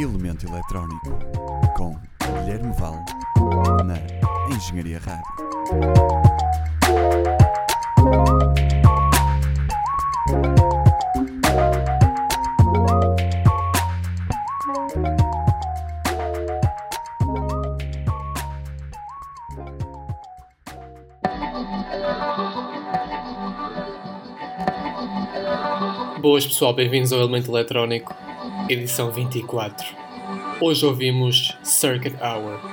Elemento Eletrónico com Guilherme Val na Engenharia Rádio. Boas pessoal, bem-vindos ao Elemento Eletrónico, edição 24. Hoje ouvimos Circuit Hour.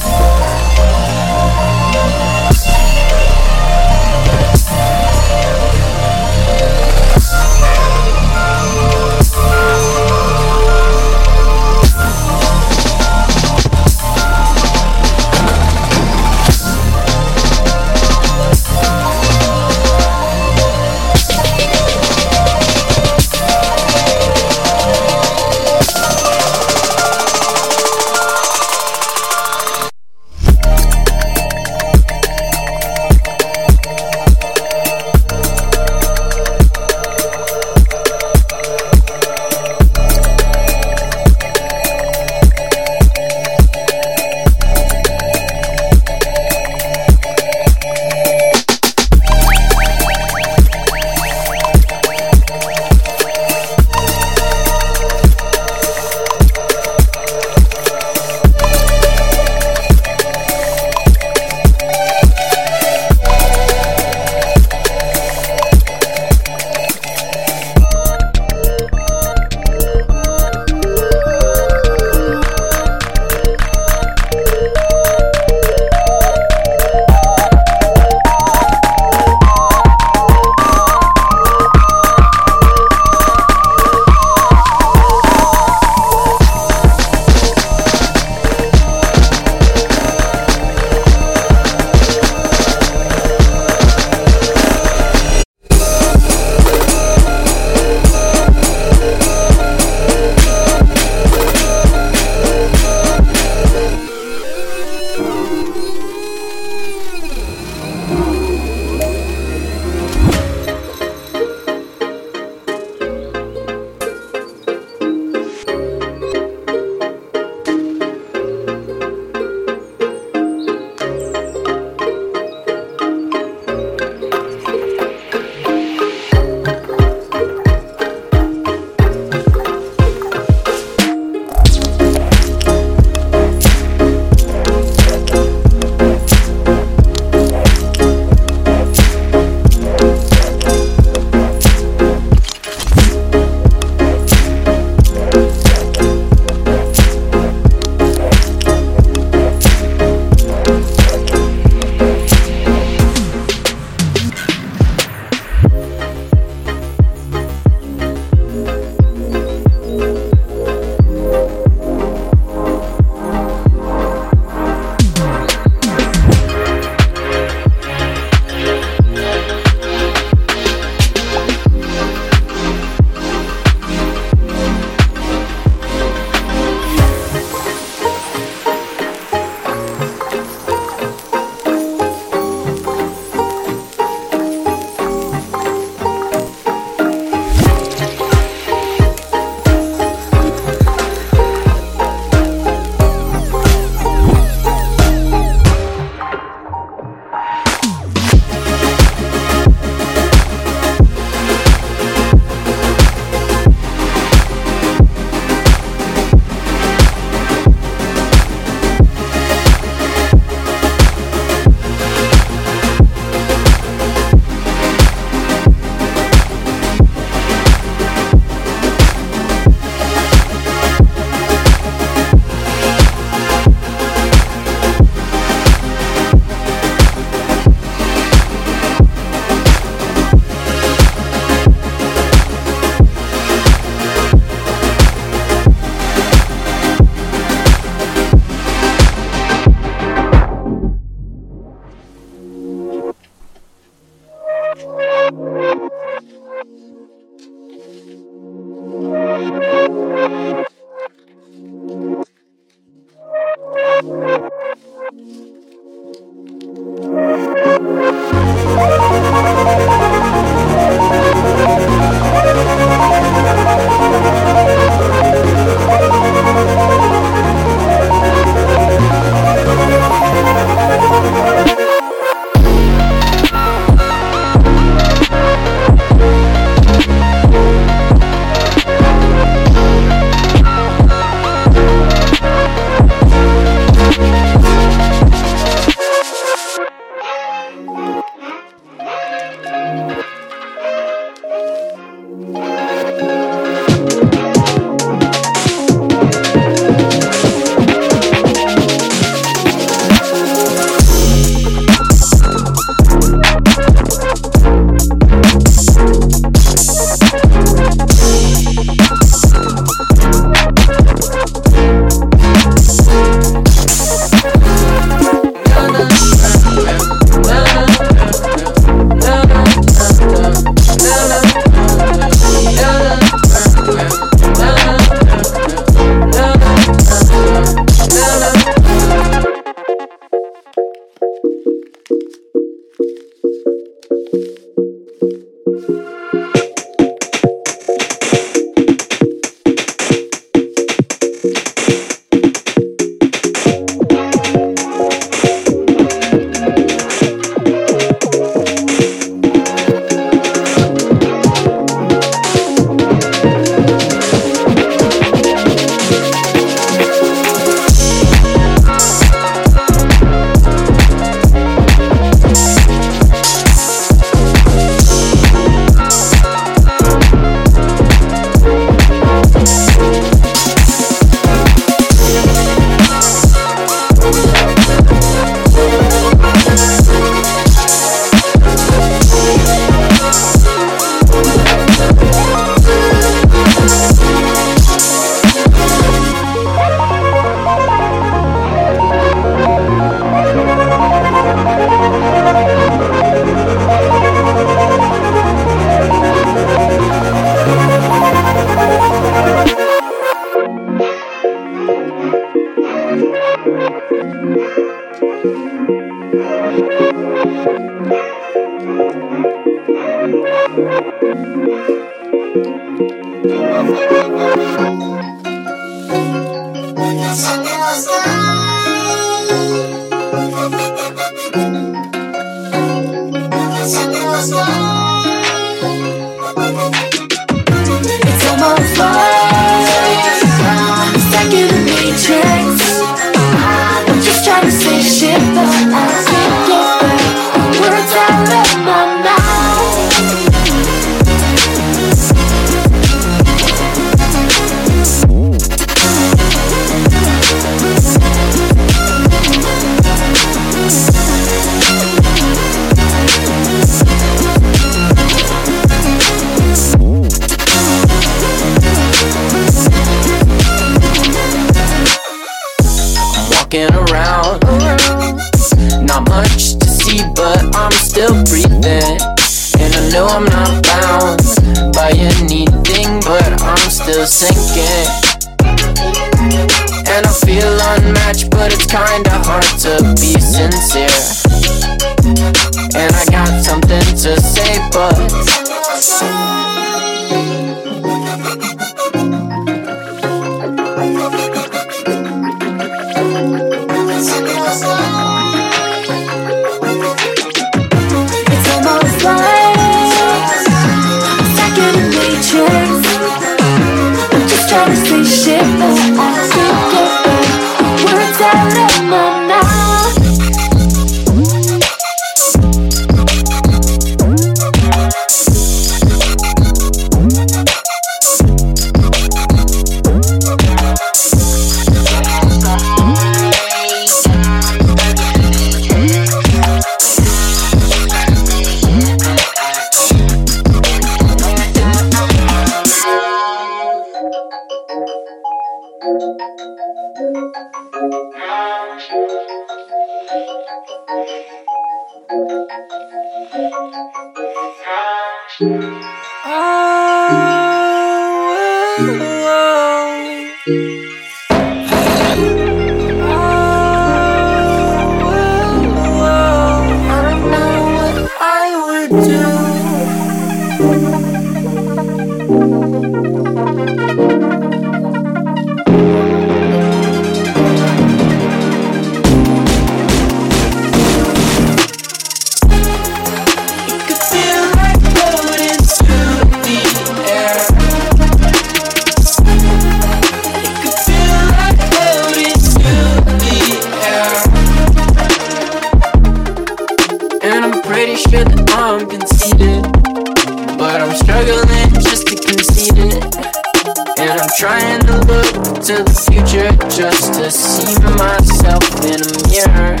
To the future just to see myself in a mirror.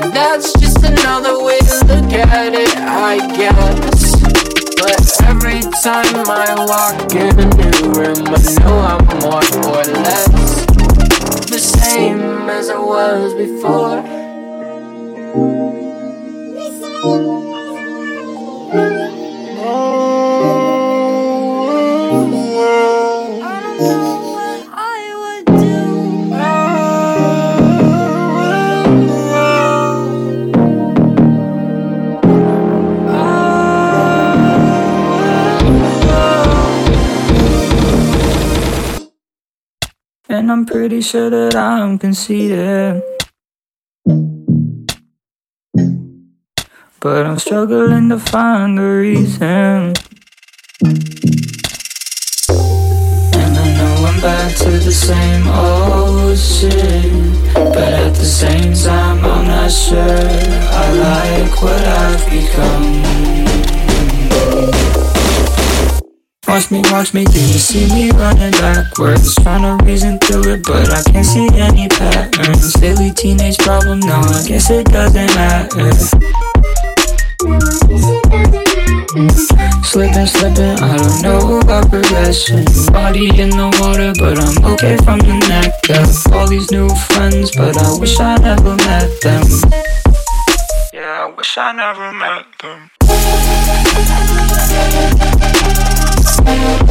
And that's just another way to look at it, I guess. But every time I walk in a new room, I know I'm more or less the same as I was before. Sure that I'm conceited. But I'm struggling to find the reason. And I know I'm back to the same old shit. But at the same time, I'm not sure I like what I've become. Watch me, watch me, do you see me running backwards? Trying to reason through it, but I can't see any patterns. Silly teenage problem, no, I guess it doesn't matter. Slipping, slipping, I don't know about progression. Body in the water, but I'm okay from the neck up. All these new friends, but I wish I never met them. Yeah, I wish I never met them. We'll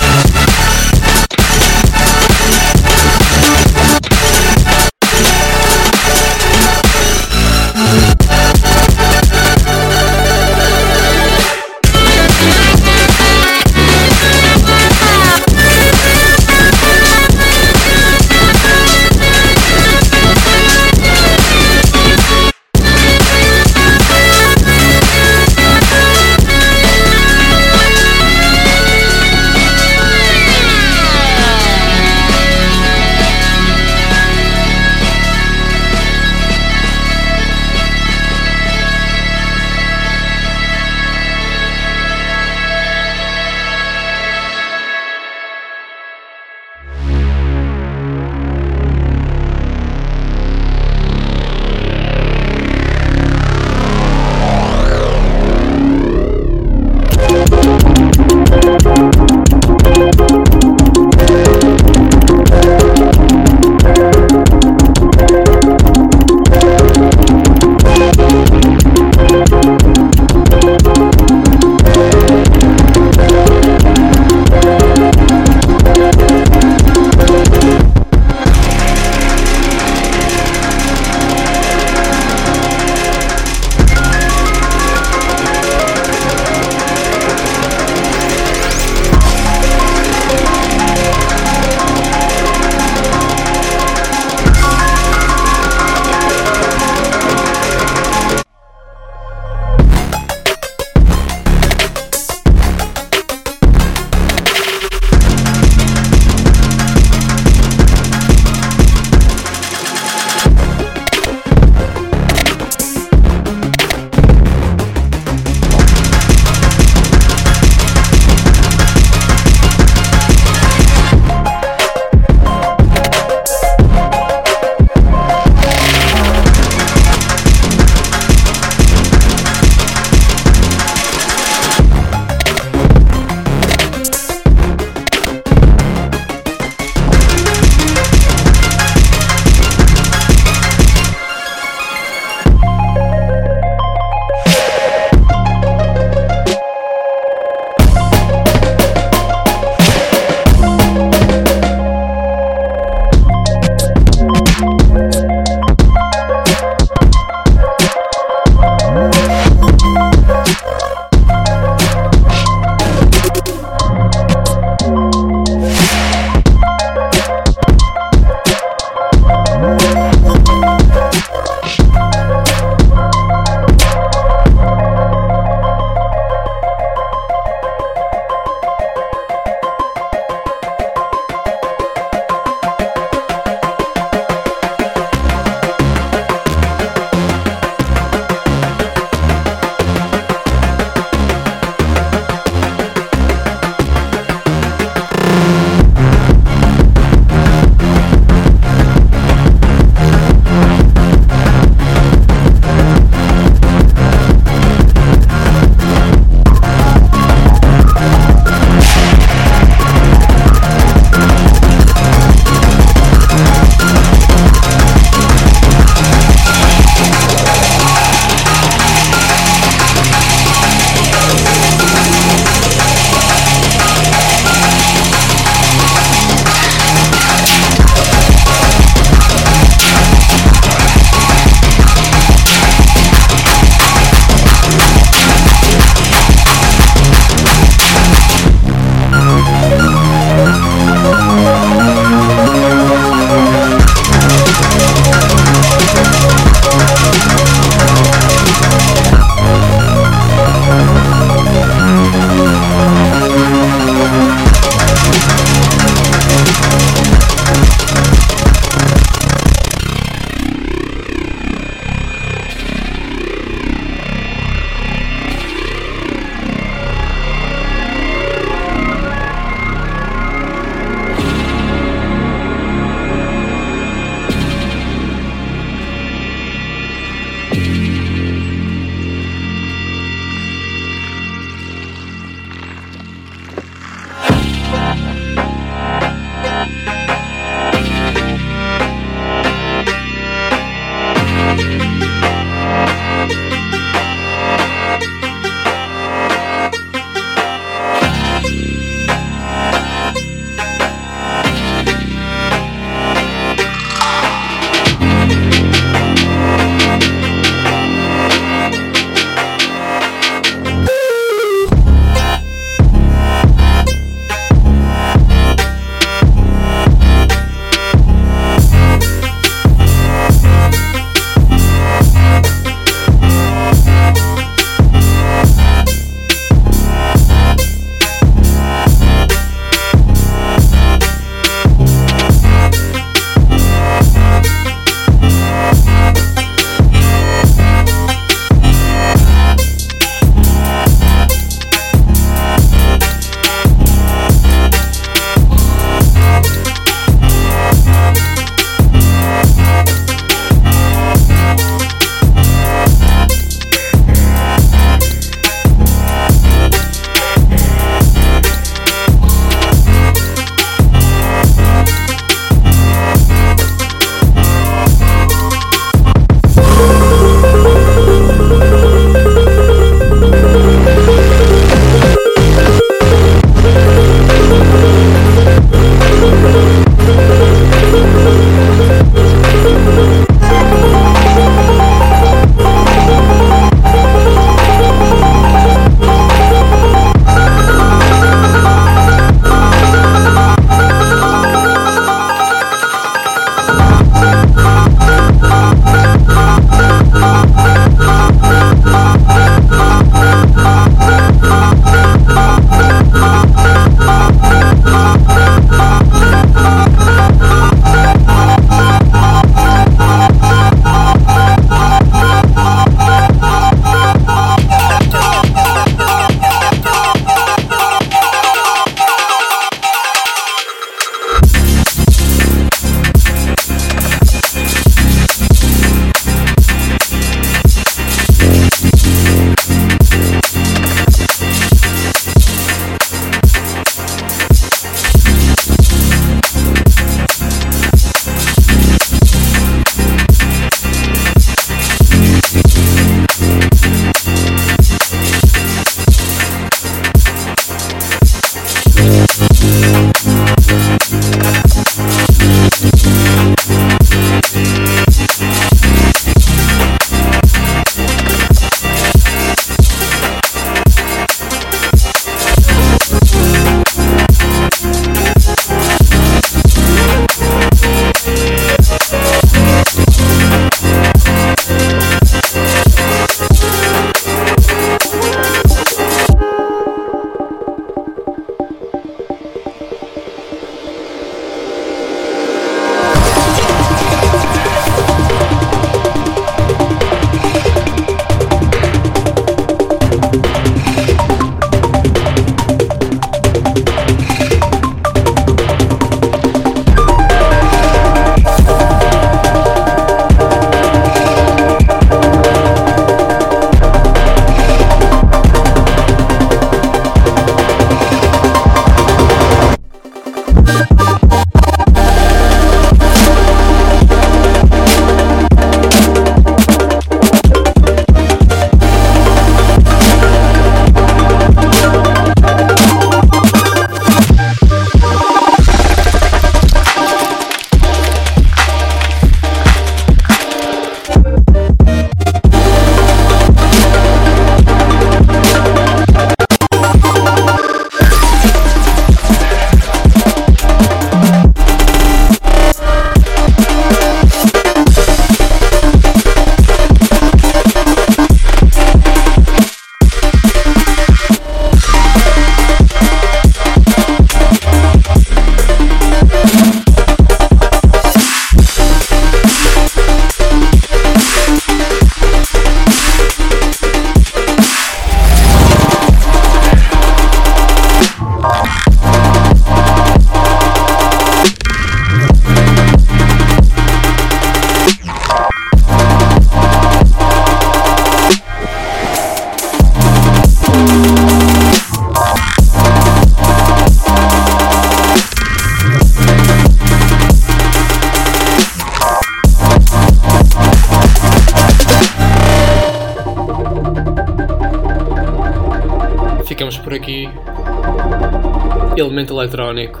eletrônico.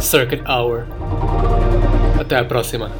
Circuit Hour. Até a próxima.